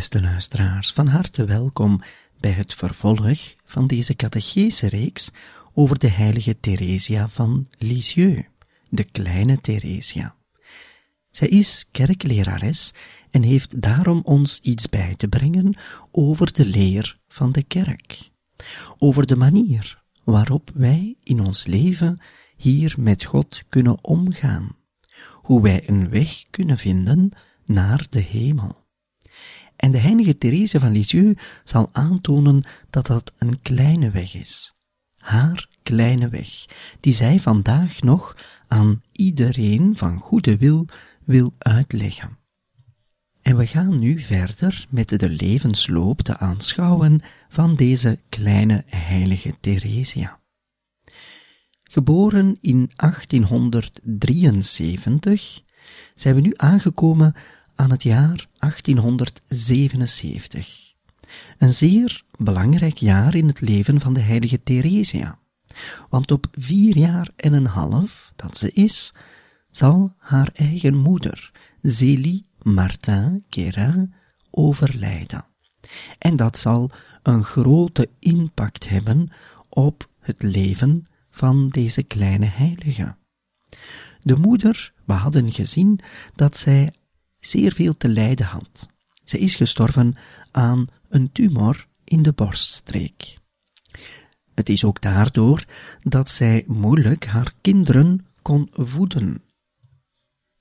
Beste luisteraars, van harte welkom bij het vervolg van deze catechese-reeks over de heilige Theresia van Lisieux, de kleine Theresia. Zij is kerklerares en heeft daarom ons iets bij te brengen over de leer van de kerk, over de manier waarop wij in ons leven hier met God kunnen omgaan, hoe wij een weg kunnen vinden naar de hemel. En de heilige Therese van Lisieux zal aantonen dat dat een kleine weg is. Haar kleine weg, die zij vandaag nog aan iedereen van goede wil wil uitleggen. En we gaan nu verder met de levensloop te aanschouwen van deze kleine heilige Theresia. Geboren in 1873 zijn we nu aangekomen aan het jaar 1877. Een zeer belangrijk jaar in het leven van de heilige Theresia, want op vier jaar en een half dat ze is, zal haar eigen moeder, Zélie Martin Guérin, overlijden. En dat zal een grote impact hebben op het leven van deze kleine heilige. De moeder, we hadden gezien dat zij zeer veel te lijden had. Zij is gestorven aan een tumor in de borststreek. Het is ook daardoor dat zij moeilijk haar kinderen kon voeden.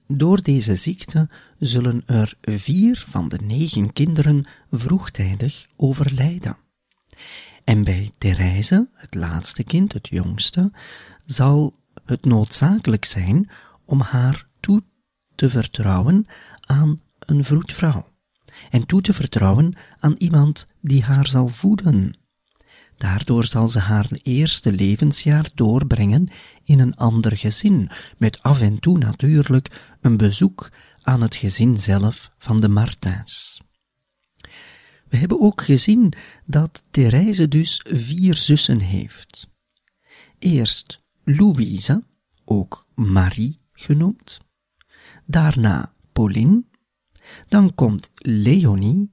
Door deze ziekte zullen er vier van de negen kinderen vroegtijdig overlijden. En bij Therese, het laatste kind, het jongste, zal het noodzakelijk zijn om haar toe te vertrouwen aan een vroedvrouw en toe te vertrouwen aan iemand die haar zal voeden. Daardoor zal ze haar eerste levensjaar doorbrengen in een ander gezin, met af en toe natuurlijk een bezoek aan het gezin zelf van de Martins. We hebben ook gezien dat Therese dus vier zussen heeft. Eerst Louise, ook Marie genoemd, daarna Pauline, dan komt Leonie,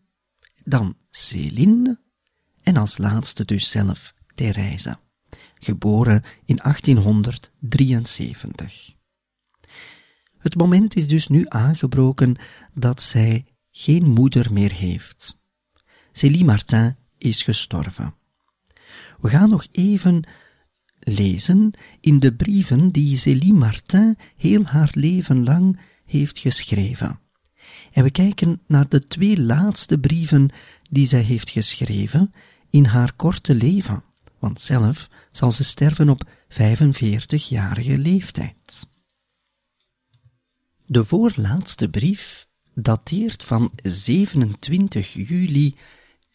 dan Céline en als laatste dus zelf Therese, geboren in 1873. Het moment is dus nu aangebroken dat zij geen moeder meer heeft. Célie Martin is gestorven. We gaan nog even lezen in de brieven die Célie Martin heel haar leven lang heeft geschreven. En we kijken naar de twee laatste brieven die zij heeft geschreven in haar korte leven, want zelf zal ze sterven op 45-jarige leeftijd. De voorlaatste brief dateert van 27 juli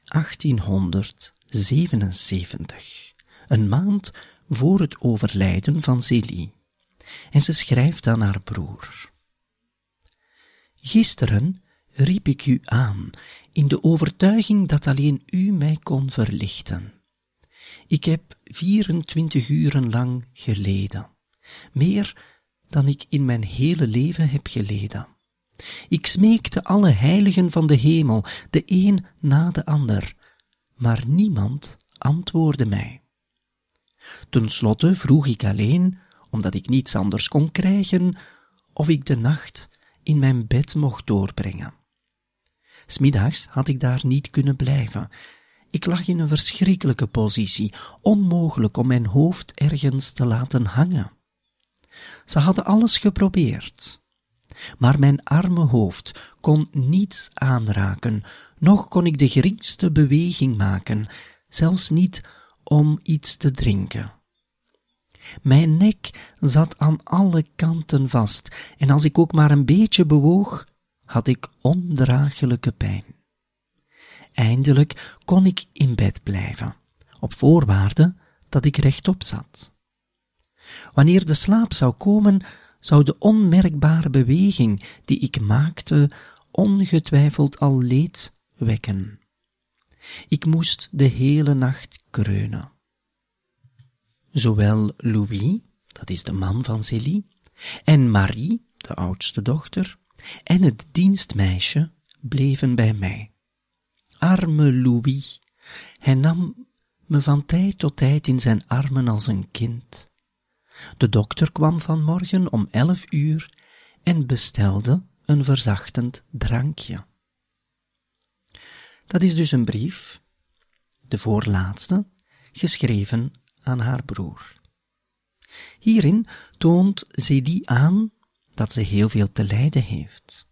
1877, een maand voor het overlijden van Célie. En ze schrijft aan haar broer. Gisteren riep ik u aan, in de overtuiging dat alleen u mij kon verlichten. Ik heb 24 uren lang geleden, meer dan ik in mijn hele leven heb geleden. Ik smeekte alle heiligen van de hemel, de een na de ander, maar niemand antwoordde mij. Ten slotte vroeg ik alleen, omdat ik niets anders kon krijgen, of ik de nacht in mijn bed mocht doorbrengen. Smiddags had ik daar niet kunnen blijven. Ik lag in een verschrikkelijke positie, onmogelijk om mijn hoofd ergens te laten hangen. Ze hadden alles geprobeerd. Maar mijn arme hoofd kon niets aanraken, noch kon ik de geringste beweging maken, zelfs niet om iets te drinken. Mijn nek zat aan alle kanten vast, en als ik ook maar een beetje bewoog, had ik ondraaglijke pijn. Eindelijk kon ik in bed blijven, op voorwaarde dat ik rechtop zat. Wanneer de slaap zou komen, zou de onmerkbare beweging die ik maakte ongetwijfeld al leed wekken. Ik moest de hele nacht kreunen. Zowel Louis, dat is de man van Célie, en Marie, de oudste dochter, en het dienstmeisje bleven bij mij. Arme Louis, hij nam me van tijd tot tijd in zijn armen als een kind. De dokter kwam vanmorgen om elf uur en bestelde een verzachtend drankje. Dat is dus een brief, de voorlaatste, geschreven aan haar broer. Hierin toont Zedie aan dat ze heel veel te lijden heeft.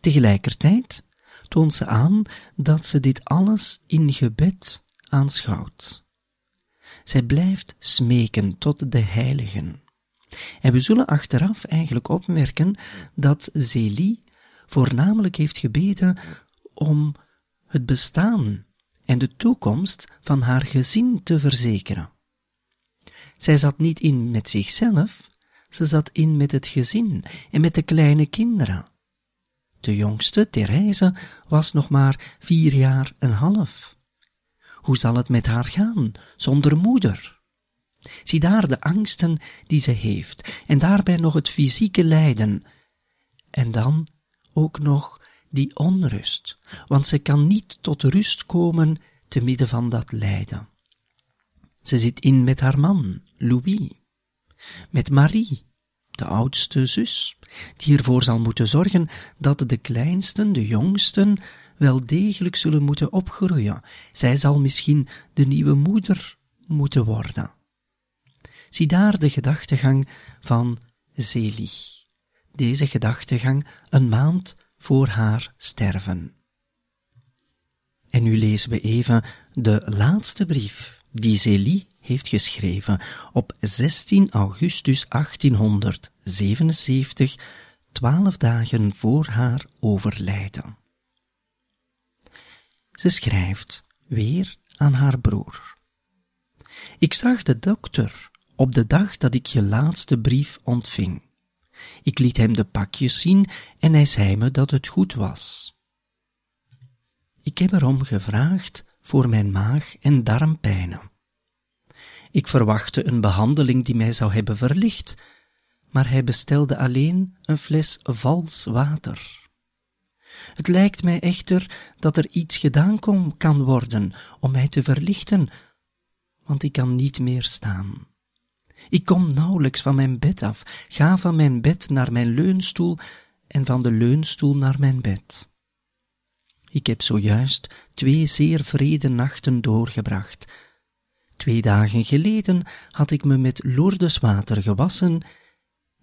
Tegelijkertijd toont ze aan dat ze dit alles in gebed aanschouwt. Zij blijft smeken tot de heiligen. En we zullen achteraf eigenlijk opmerken dat Zélie voornamelijk heeft gebeden om het bestaan en de toekomst van haar gezin te verzekeren. Zij zat niet in met zichzelf, ze zat in met het gezin en met de kleine kinderen. De jongste, Therese, was nog maar vier jaar en half. Hoe zal het met haar gaan, zonder moeder? Zie daar de angsten die ze heeft, en daarbij nog het fysieke lijden. En dan ook nog die onrust, want ze kan niet tot rust komen te midden van dat lijden. Ze zit in met haar man, Louis, met Marie, de oudste zus, die ervoor zal moeten zorgen dat de kleinsten, de jongsten, wel degelijk zullen moeten opgroeien. Zij zal misschien de nieuwe moeder moeten worden. Zie daar de gedachtegang van Zelig. Deze gedachtegang een maand voor haar sterven. En nu lezen we even de laatste brief die Zélie heeft geschreven op 16 augustus 1877, twaalf dagen voor haar overlijden. Ze schrijft weer aan haar broer. Ik zag de dokter op de dag dat ik je laatste brief ontving. Ik liet hem de pakjes zien en hij zei me dat het goed was. Ik heb erom gevraagd voor mijn maag- en darmpijnen. Ik verwachtte een behandeling die mij zou hebben verlicht, maar hij bestelde alleen een fles vals water. Het lijkt mij echter dat er iets gedaan kan worden om mij te verlichten, want ik kan niet meer staan. Ik kom nauwelijks van mijn bed af, ga van mijn bed naar mijn leunstoel en van de leunstoel naar mijn bed. Ik heb zojuist twee zeer vrede nachten doorgebracht. Twee dagen geleden had ik me met Lourdeswater gewassen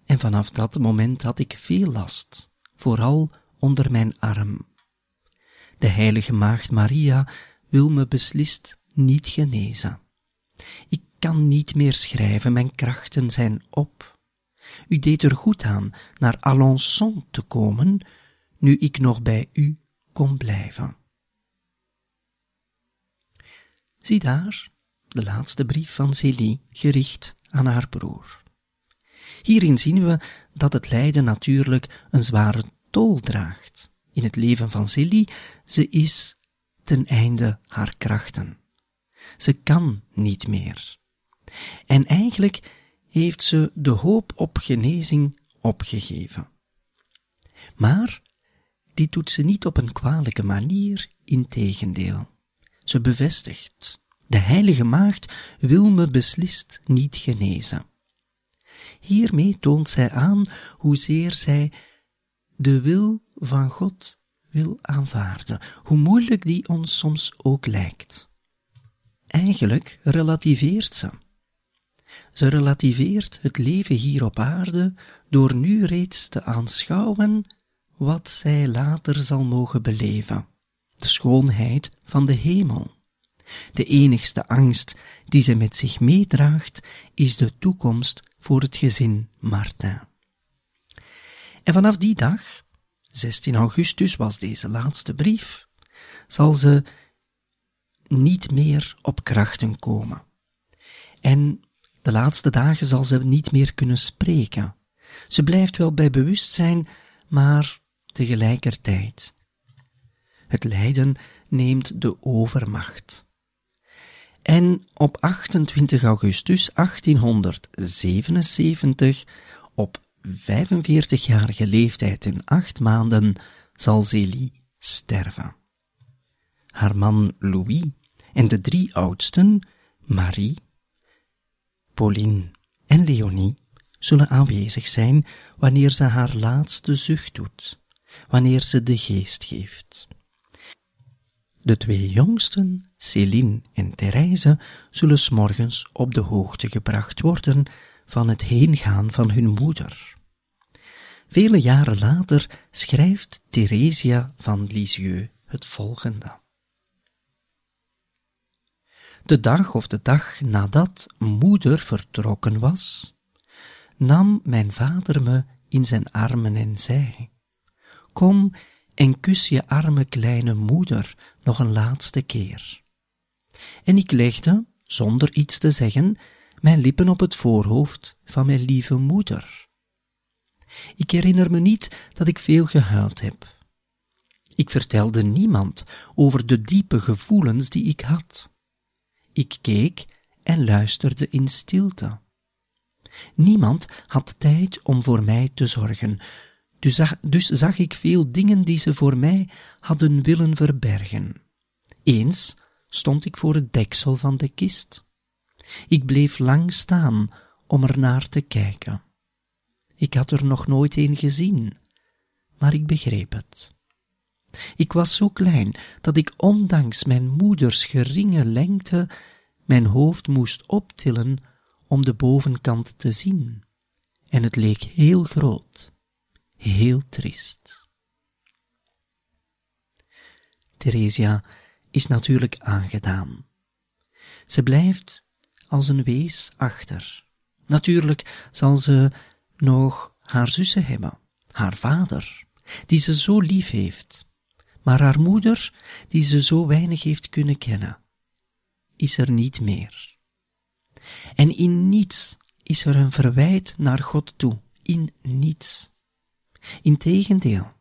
en vanaf dat moment had ik veel last, vooral onder mijn arm. De heilige maagd Maria wil me beslist niet genezen. Ik kan niet meer schrijven, mijn krachten zijn op. U deed er goed aan naar Alençon te komen, nu ik nog bij u kon blijven. Zie daar de laatste brief van Célie, gericht aan haar broer. Hierin zien we dat het lijden natuurlijk een zware tol draagt in het leven van Célie. Ze is ten einde haar krachten. Ze kan niet meer. En eigenlijk heeft ze de hoop op genezing opgegeven. Maar dit doet ze niet op een kwalijke manier, integendeel. Ze bevestigt, de heilige maagd wil me beslist niet genezen. Hiermee toont zij aan hoezeer zij de wil van God wil aanvaarden, hoe moeilijk die ons soms ook lijkt. Eigenlijk relativeert ze. Ze relativeert het leven hier op aarde door nu reeds te aanschouwen wat zij later zal mogen beleven, de schoonheid van de hemel. De enigste angst die ze met zich meedraagt, is de toekomst voor het gezin Martin. En vanaf die dag, 16 augustus was deze laatste brief, zal ze niet meer op krachten komen. En de laatste dagen zal ze niet meer kunnen spreken. Ze blijft wel bij bewustzijn, maar tegelijkertijd. Het lijden neemt de overmacht. En op 28 augustus 1877, op 45-jarige leeftijd en acht maanden, zal Zélie sterven. Haar man Louis en de drie oudsten, Marie, Pauline en Leonie, zullen aanwezig zijn wanneer ze haar laatste zucht doet, wanneer ze de geest geeft. De twee jongsten, Céline en Therese, zullen s morgens op de hoogte gebracht worden van het heengaan van hun moeder. Vele jaren later schrijft Theresia van Lisieux het volgende. De dag of de dag nadat moeder vertrokken was, nam mijn vader me in zijn armen en zei, Kom en kus je arme kleine moeder nog een laatste keer. En ik legde, zonder iets te zeggen, mijn lippen op het voorhoofd van mijn lieve moeder. Ik herinner me niet dat ik veel gehuild heb. Ik vertelde niemand over de diepe gevoelens die ik had. Ik keek en luisterde in stilte. Niemand had tijd om voor mij te zorgen, dus zag, dus zag ik veel dingen die ze voor mij hadden willen verbergen. Eens stond ik voor het deksel van de kist. Ik bleef lang staan om er naar te kijken. Ik had er nog nooit een gezien, maar ik begreep het. Ik was zo klein dat ik ondanks mijn moeders geringe lengte mijn hoofd moest optillen om de bovenkant te zien. En het leek heel groot, heel triest. Theresia is natuurlijk aangedaan. Ze blijft als een wees achter. Natuurlijk zal ze nog haar zussen hebben, haar vader, die ze zo lief heeft, maar haar moeder, die ze zo weinig heeft kunnen kennen, is er niet meer. En in niets is er een verwijt naar God toe, in niets. Integendeel,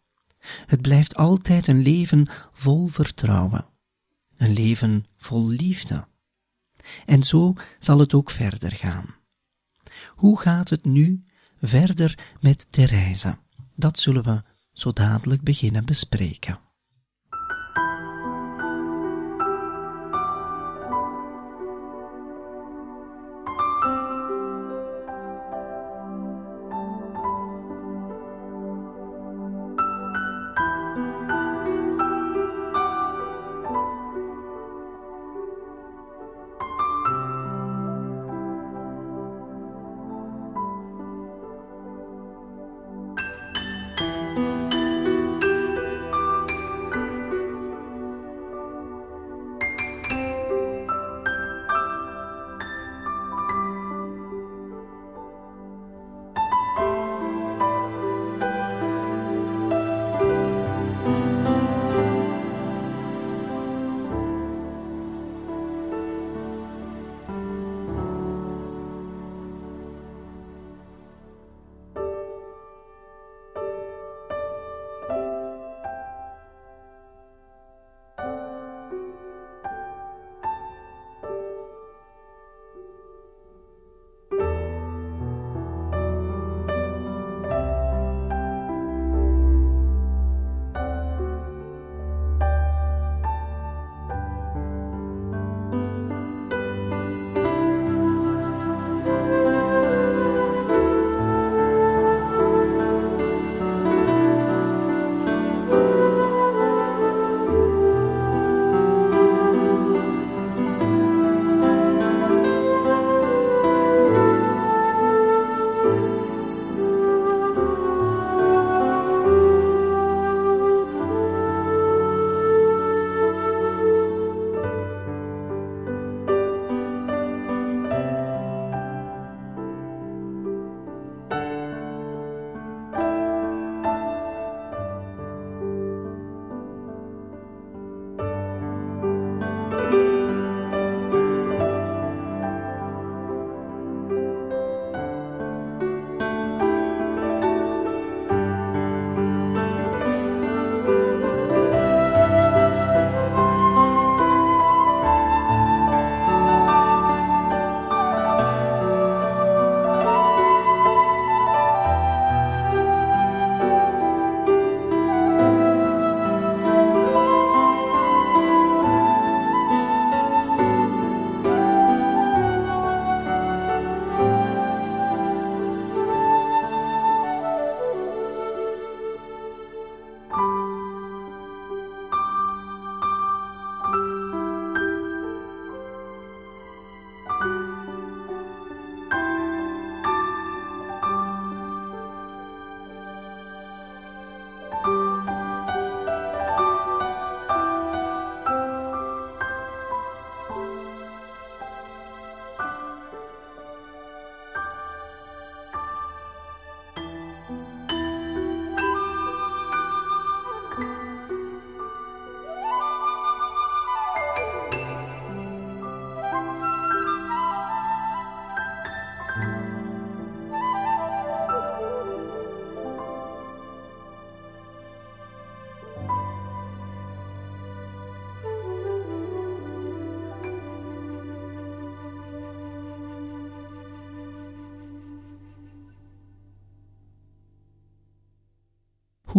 het blijft altijd een leven vol vertrouwen, een leven vol liefde. En zo zal het ook verder gaan. Hoe gaat het nu verder met Therese? Dat zullen we zo dadelijk beginnen bespreken.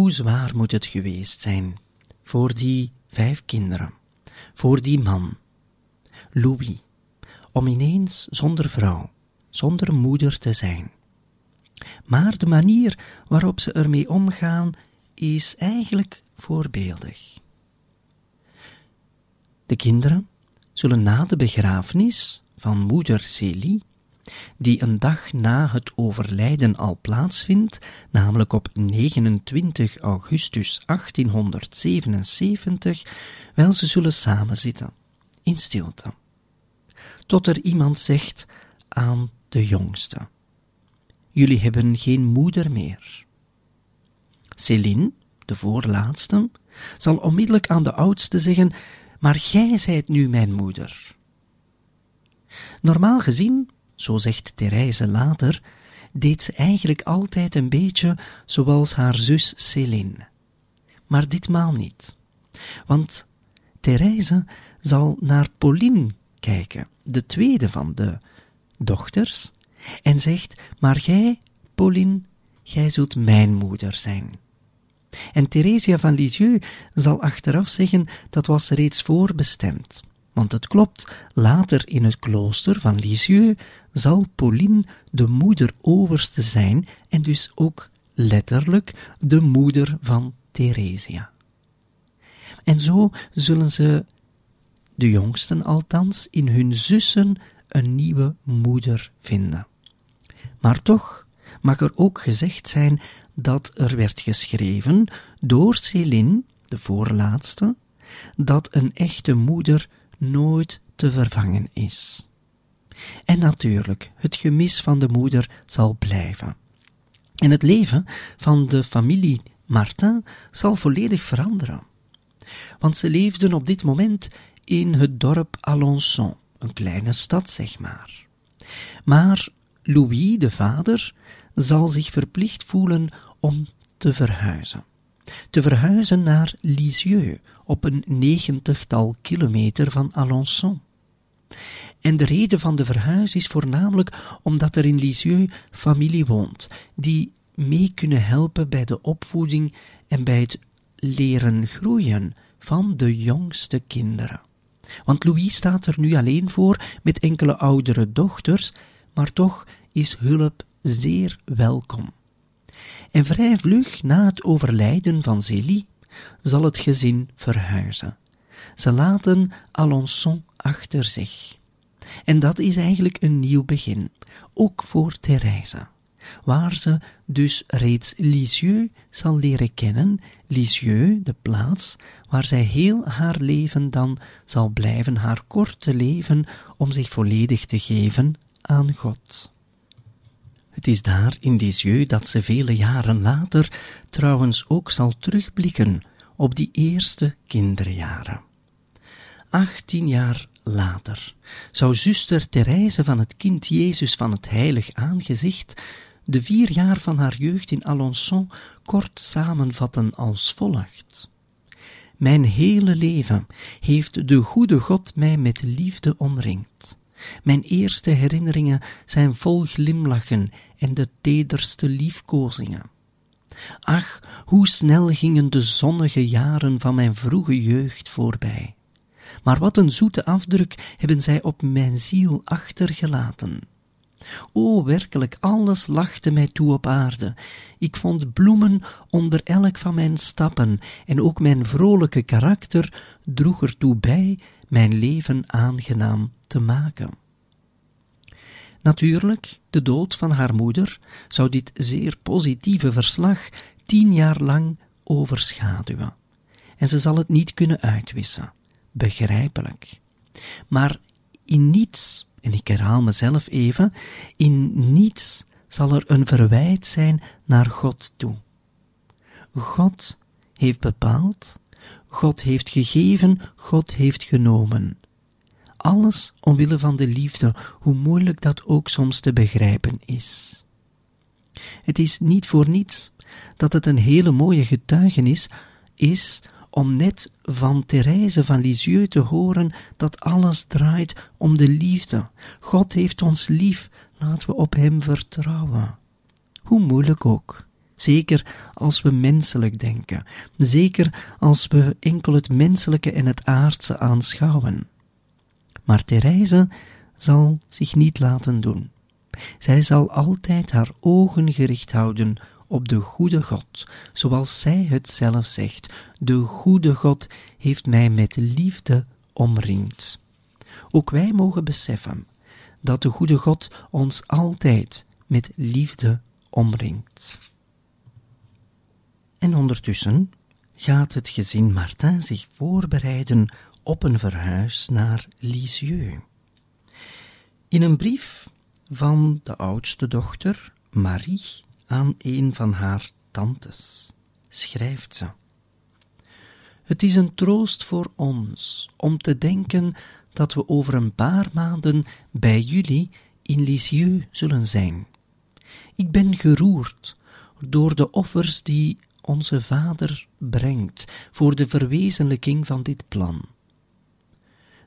Hoe zwaar moet het geweest zijn voor die vijf kinderen, voor die man, Louis, om ineens zonder vrouw, zonder moeder te zijn. Maar de manier waarop ze ermee omgaan is eigenlijk voorbeeldig. De kinderen zullen na de begrafenis van moeder Célie, die een dag na het overlijden al plaatsvindt, namelijk op 29 augustus 1877, wel ze zullen samenzitten, in stilte. Tot er iemand zegt aan de jongste: Jullie hebben geen moeder meer. Céline, de voorlaatste, zal onmiddellijk aan de oudste zeggen: Maar gij zijt nu mijn moeder. Normaal gezien, zo zegt Therese later, deed ze eigenlijk altijd een beetje zoals haar zus Céline. Maar ditmaal niet. Want Therese zal naar Pauline kijken, de tweede van de dochters, en zegt: Maar gij, Pauline, gij zult mijn moeder zijn. En Theresia van Lisieux zal achteraf zeggen dat was reeds voorbestemd. Want het klopt, later in het klooster van Lisieux zal Pauline de moeder overste zijn en dus ook letterlijk de moeder van Theresia. En zo zullen ze, de jongsten althans, in hun zussen een nieuwe moeder vinden. Maar toch mag er ook gezegd zijn dat er werd geschreven door Céline, de voorlaatste, dat een echte moeder nooit te vervangen is. En natuurlijk, het gemis van de moeder zal blijven. En het leven van de familie Martin zal volledig veranderen. Want ze leefden op dit moment in het dorp Alençon, een kleine stad, zeg maar. Maar Louis, de vader, zal zich verplicht voelen om te verhuizen. Te verhuizen naar Lisieux, op een negentigtal kilometer van Alençon. En de reden van de verhuis is voornamelijk omdat er in Lisieux familie woont, die mee kunnen helpen bij de opvoeding en bij het leren groeien van de jongste kinderen. Want Louis staat er nu alleen voor met enkele oudere dochters, maar toch is hulp zeer welkom. En vrij vlug na het overlijden van Zélie zal het gezin verhuizen. Ze laten Alençon achter zich. En dat is eigenlijk een nieuw begin, ook voor Therese, waar ze dus reeds Lisieux zal leren kennen, Lisieux, de plaats waar zij heel haar leven dan zal blijven, haar korte leven, om zich volledig te geven aan God. Het is daar in Lisieux dat ze vele jaren later trouwens ook zal terugblikken op die eerste kinderjaren. Achttien jaar later zou zuster Therese van het kind Jezus van het heilig aangezicht de vier jaar van haar jeugd in Alençon kort samenvatten als volgt. Mijn hele leven heeft de goede God mij met liefde omringd. Mijn eerste herinneringen zijn vol glimlachen en de tederste liefkozingen. Ach, hoe snel gingen de zonnige jaren van mijn vroege jeugd voorbij. Maar wat een zoete afdruk hebben zij op mijn ziel achtergelaten. O, werkelijk, alles lachte mij toe op aarde. Ik vond bloemen onder elk van mijn stappen, en ook mijn vrolijke karakter droeg ertoe bij mijn leven aangenaam te maken. Natuurlijk, de dood van haar moeder zou dit zeer positieve verslag tien jaar lang overschaduwen. En ze zal het niet kunnen uitwissen. Begrijpelijk. Maar in niets, en ik herhaal mezelf even, in niets zal er een verwijt zijn naar God toe. God heeft bepaald, God heeft gegeven, God heeft genomen. Alles omwille van de liefde, hoe moeilijk dat ook soms te begrijpen is. Het is niet voor niets dat het een hele mooie getuigenis is om net van Therese van Lisieux te horen dat alles draait om de liefde. God heeft ons lief, laten we op Hem vertrouwen. Hoe moeilijk ook. Zeker als we menselijk denken, zeker als we enkel het menselijke en het aardse aanschouwen. Maar Therese zal zich niet laten doen. Zij zal altijd haar ogen gericht houden op de goede God, zoals zij het zelf zegt: De goede God heeft mij met liefde omringd. Ook wij mogen beseffen dat de goede God ons altijd met liefde omringt. En ondertussen gaat het gezin Martin zich voorbereiden op een verhuis naar Lisieux. In een brief van de oudste dochter, Marie, aan een van haar tantes, schrijft ze: Het is een troost voor ons om te denken dat we over een paar maanden bij jullie in Lisieux zullen zijn. Ik ben geroerd door de offers die onze Vader brengt voor de verwezenlijking van dit plan.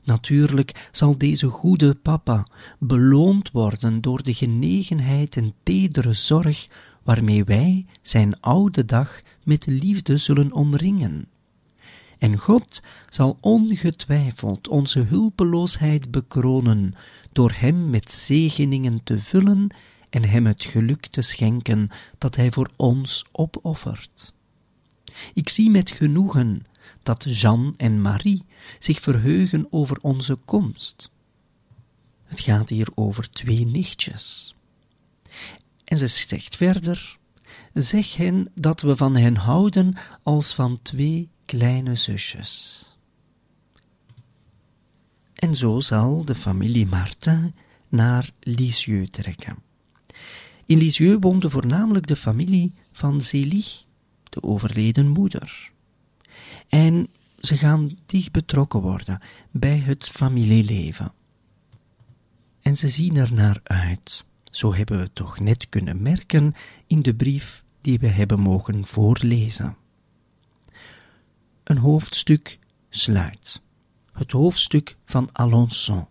Natuurlijk zal deze goede papa beloond worden door de genegenheid en tedere zorg waarmee wij zijn oude dag met liefde zullen omringen. En God zal ongetwijfeld onze hulpeloosheid bekronen door hem met zegeningen te vullen en hem het geluk te schenken dat hij voor ons opoffert. Ik zie met genoegen dat Jean en Marie zich verheugen over onze komst. Het gaat hier over twee nichtjes. En ze zegt verder: Zeg hen dat we van hen houden als van twee kleine zusjes. En zo zal de familie Martin naar Lisieux trekken. In Lisieux woonde voornamelijk de familie van Zélie, de overleden moeder. En ze gaan dicht betrokken worden bij het familieleven. En ze zien er naar uit. Zo hebben we toch net kunnen merken in de brief die we hebben mogen voorlezen. Een hoofdstuk sluit. Het hoofdstuk van Alençon,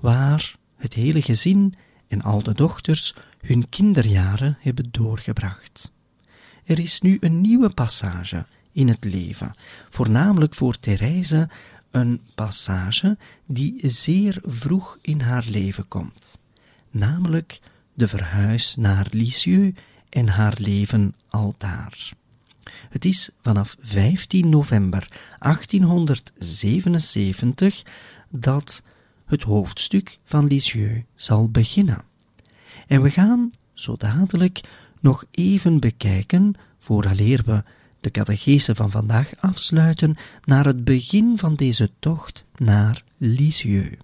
waar het hele gezin en al de dochters hun kinderjaren hebben doorgebracht. Er is nu een nieuwe passage in het leven, voornamelijk voor Therese een passage die zeer vroeg in haar leven komt, namelijk de verhuis naar Lisieux en haar leven aldaar. Het is vanaf 15 november 1877 dat het hoofdstuk van Lisieux zal beginnen. En we gaan zo dadelijk nog even bekijken, vooraleer we de catechese van vandaag afsluiten, naar het begin van deze tocht naar Lisieux.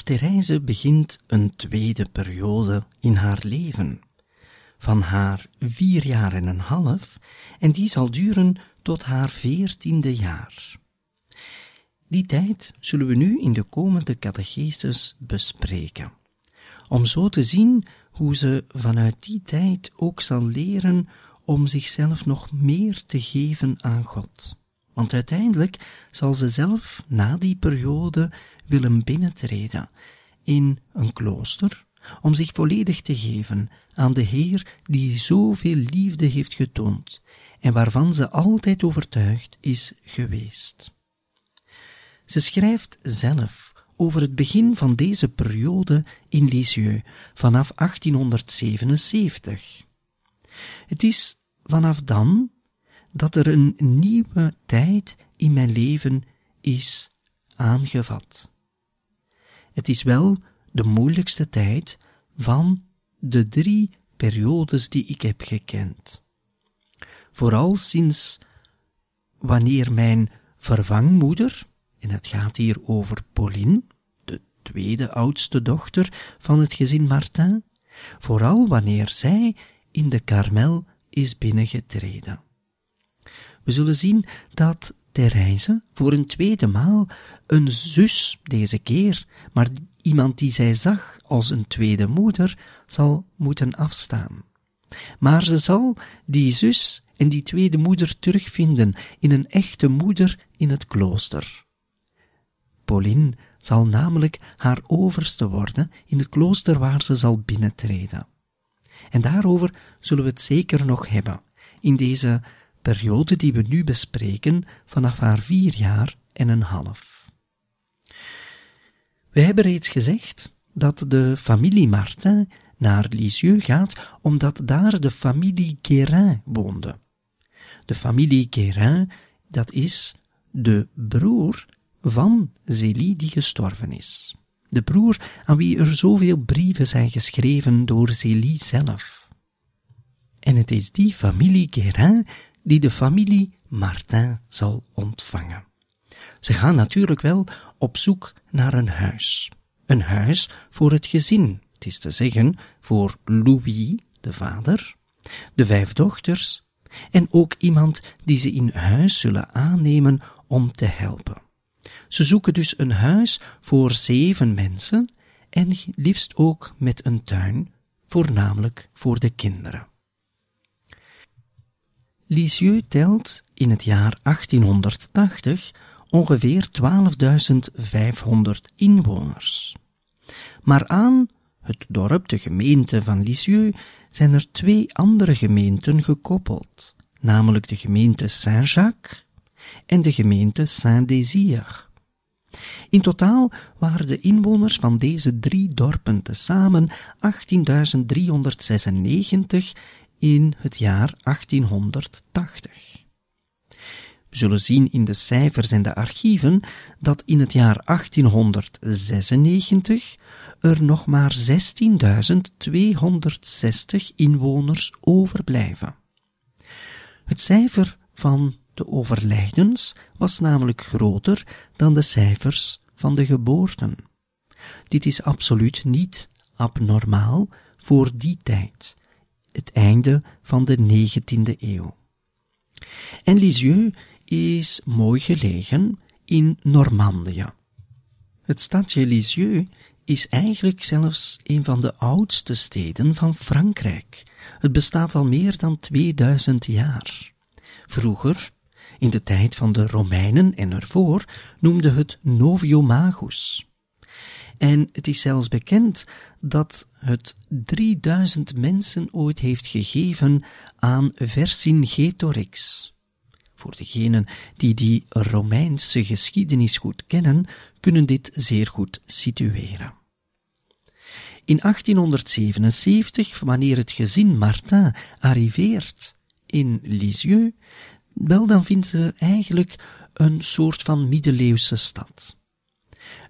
Voor Therese begint een tweede periode in haar leven, van haar vier jaar en een half, en die zal duren tot haar veertiende jaar. Die tijd zullen we nu in de komende catechesis bespreken, om zo te zien hoe ze vanuit die tijd ook zal leren om zichzelf nog meer te geven aan God. Want uiteindelijk zal ze zelf na die periode willen binnentreden in een klooster, om zich volledig te geven aan de Heer die zoveel liefde heeft getoond en waarvan ze altijd overtuigd is geweest. Ze schrijft zelf over het begin van deze periode in Lisieux vanaf 1877. Het is vanaf dan dat er een nieuwe tijd in mijn leven is aangevat. Het is wel de moeilijkste tijd van de drie periodes die ik heb gekend. Vooral sinds wanneer mijn vervangmoeder, en het gaat hier over Pauline, de tweede oudste dochter van het gezin Martin, vooral wanneer zij in de Karmel is binnengetreden. We zullen zien dat Therese voor een tweede maal een zus deze keer, maar iemand die zij zag als een tweede moeder, zal moeten afstaan. Maar ze zal die zus en die tweede moeder terugvinden in een echte moeder in het klooster. Pauline zal namelijk haar overste worden in het klooster waar ze zal binnentreden. En daarover zullen we het zeker nog hebben in deze periode die we nu bespreken vanaf haar vier jaar en een half. We hebben reeds gezegd dat de familie Martin naar Lisieux gaat omdat daar de familie Guérin woonde. De familie Guérin, dat is de broer van Zélie die gestorven is. De broer aan wie er zoveel brieven zijn geschreven door Zélie zelf. En het is die familie Guérin die de familie Martin zal ontvangen. Ze gaan natuurlijk wel op zoek naar een huis. Een huis voor het gezin, het is te zeggen voor Louis, de vader, de vijf dochters en ook iemand die ze in huis zullen aannemen om te helpen. Ze zoeken dus een huis voor zeven mensen en liefst ook met een tuin, voornamelijk voor de kinderen. Lisieux telt in het jaar 1880 ongeveer 12.500 inwoners. Maar aan het dorp, de gemeente van Lisieux, zijn er twee andere gemeenten gekoppeld, namelijk de gemeente Saint-Jacques en de gemeente Saint-Désir. In totaal waren de inwoners van deze drie dorpen tezamen 18.396 in het jaar 1880. We zullen zien in de cijfers en de archieven dat in het jaar 1896 er nog maar 16.260 inwoners overblijven. Het cijfer van de overlijdens was namelijk groter dan de cijfers van de geboorten. Dit is absoluut niet abnormaal voor die tijd, het einde van de 19e eeuw. En Lisieux is mooi gelegen in Normandië. Het stadje Lisieux is eigenlijk zelfs een van de oudste steden van Frankrijk. Het bestaat al meer dan 2000 jaar. Vroeger, in de tijd van de Romeinen en ervoor, noemde het Noviomagus. En het is zelfs bekend dat het 3000 mensen ooit heeft gegeven aan Vercingetorix. Voor degenen die die Romeinse geschiedenis goed kennen, kunnen dit zeer goed situeren. In 1877, wanneer het gezin Martin arriveert in Lisieux, wel dan vinden ze eigenlijk een soort van middeleeuwse stad.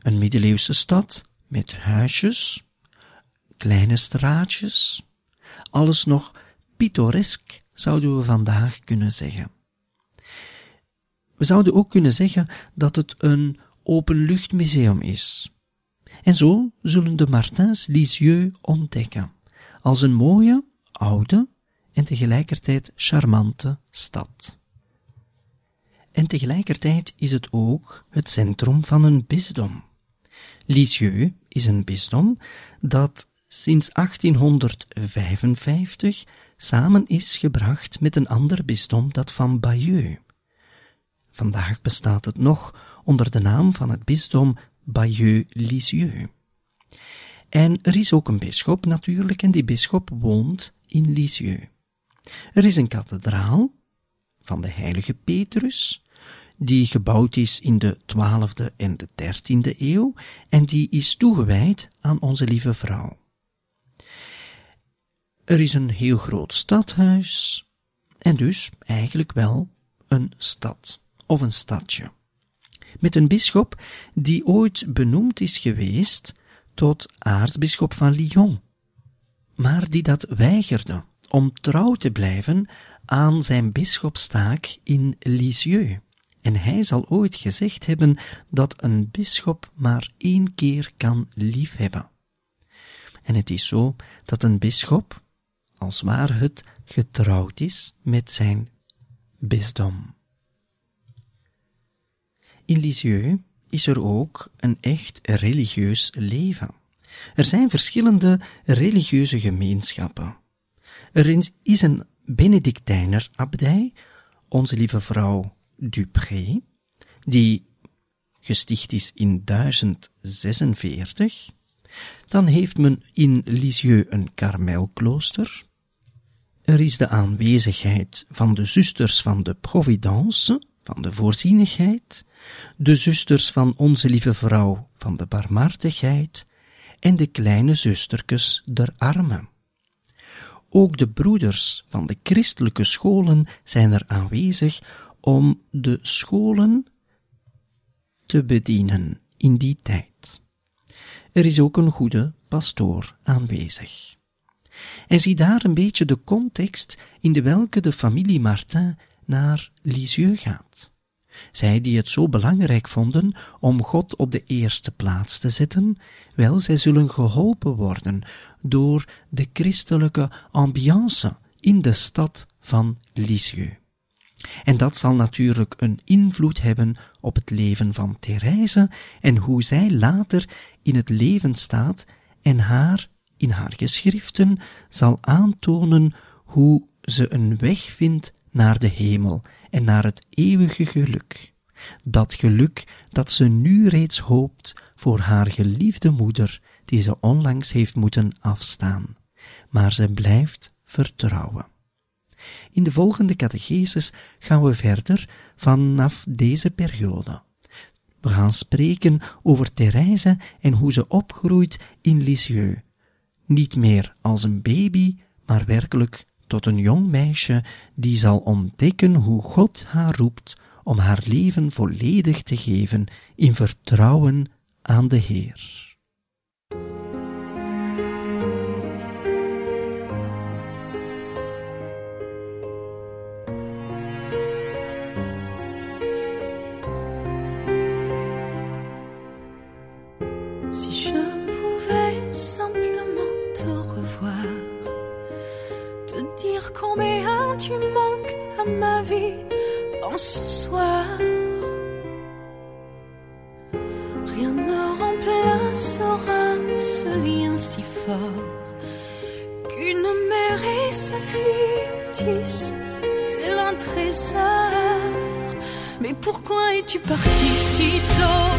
Een middeleeuwse stad met huisjes, kleine straatjes, alles nog pittoresk zouden we vandaag kunnen zeggen. We zouden ook kunnen zeggen dat het een openluchtmuseum is. En zo zullen de Martins Lisieux ontdekken, als een mooie, oude en tegelijkertijd charmante stad. En tegelijkertijd is het ook het centrum van een bisdom. Lisieux is een bisdom dat sinds 1855 samen is gebracht met een ander bisdom, dat van Bayeux. Vandaag bestaat het nog onder de naam van het bisdom Bayeux-Lisieux. En er is ook een bisschop natuurlijk, en die bisschop woont in Lisieux. Er is een kathedraal van de heilige Petrus, die gebouwd is in de 12e en de 13e eeuw, en die is toegewijd aan onze lieve vrouw. Er is een heel groot stadhuis, en dus eigenlijk wel een stad of een stadje. Met een bisschop die ooit benoemd is geweest tot aartsbisschop van Lyon, maar die dat weigerde om trouw te blijven aan zijn bisschopstaak in Lisieux. En hij zal ooit gezegd hebben dat een bisschop maar één keer kan liefhebben. En het is zo dat een bisschop, als waar het getrouwd is met zijn bisdom. In Lisieux is er ook een echt religieus leven. Er zijn verschillende religieuze gemeenschappen. Er is een Benedictijner abdij, onze lieve vrouw Dupré, die gesticht is in 1046. Dan heeft men in Lisieux een karmelklooster. Er is de aanwezigheid van de zusters van de Providence, van de voorzienigheid, de zusters van onze lieve vrouw van de barmhartigheid en de kleine zusterkes der armen. Ook de broeders van de christelijke scholen zijn er aanwezig om de scholen te bedienen in die tijd. Er is ook een goede pastoor aanwezig. En zie daar een beetje de context in de welke de familie Martin naar Lisieux gaat. Zij die het zo belangrijk vonden om God op de eerste plaats te zetten, wel, zij zullen geholpen worden door de christelijke ambiance in de stad van Lisieux. En dat zal natuurlijk een invloed hebben op het leven van Therese en hoe zij later in het leven staat en haar in haar geschriften zal aantonen hoe ze een weg vindt naar de hemel en naar het eeuwige geluk. Dat geluk dat ze nu reeds hoopt voor haar geliefde moeder, die ze onlangs heeft moeten afstaan. Maar ze blijft vertrouwen. In de volgende catechesis gaan we verder vanaf deze periode. We gaan spreken over Therese en hoe ze opgroeit in Lisieux. Niet meer als een baby, maar werkelijk tot een jong meisje die zal ontdekken hoe God haar roept om haar leven volledig te geven in vertrouwen aan de Heer. Ce soir. Rien ne remplacera ce lien si fort qu'une mère et sa fille tel un trésor. Mais pourquoi es-tu parti si tôt?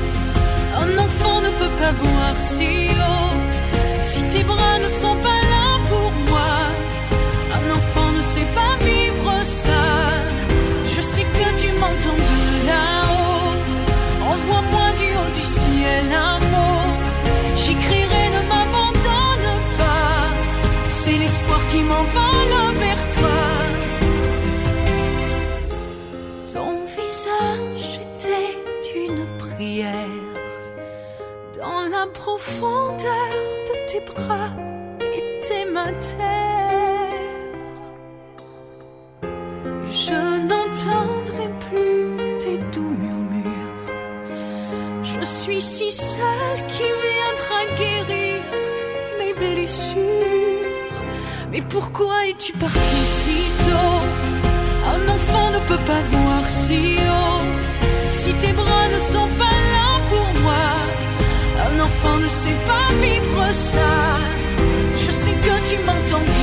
Un enfant ne peut pas voir si haut si tes bras ne sont profondeur de tes bras était ma terre. Je n'entendrai plus tes doux murmures. Je suis si seule qui viendra guérir mes blessures. Mais pourquoi es-tu parti si tôt? Un enfant ne peut pas voir si haut ne sais pas vivre ça. Je sais que tu m'entends.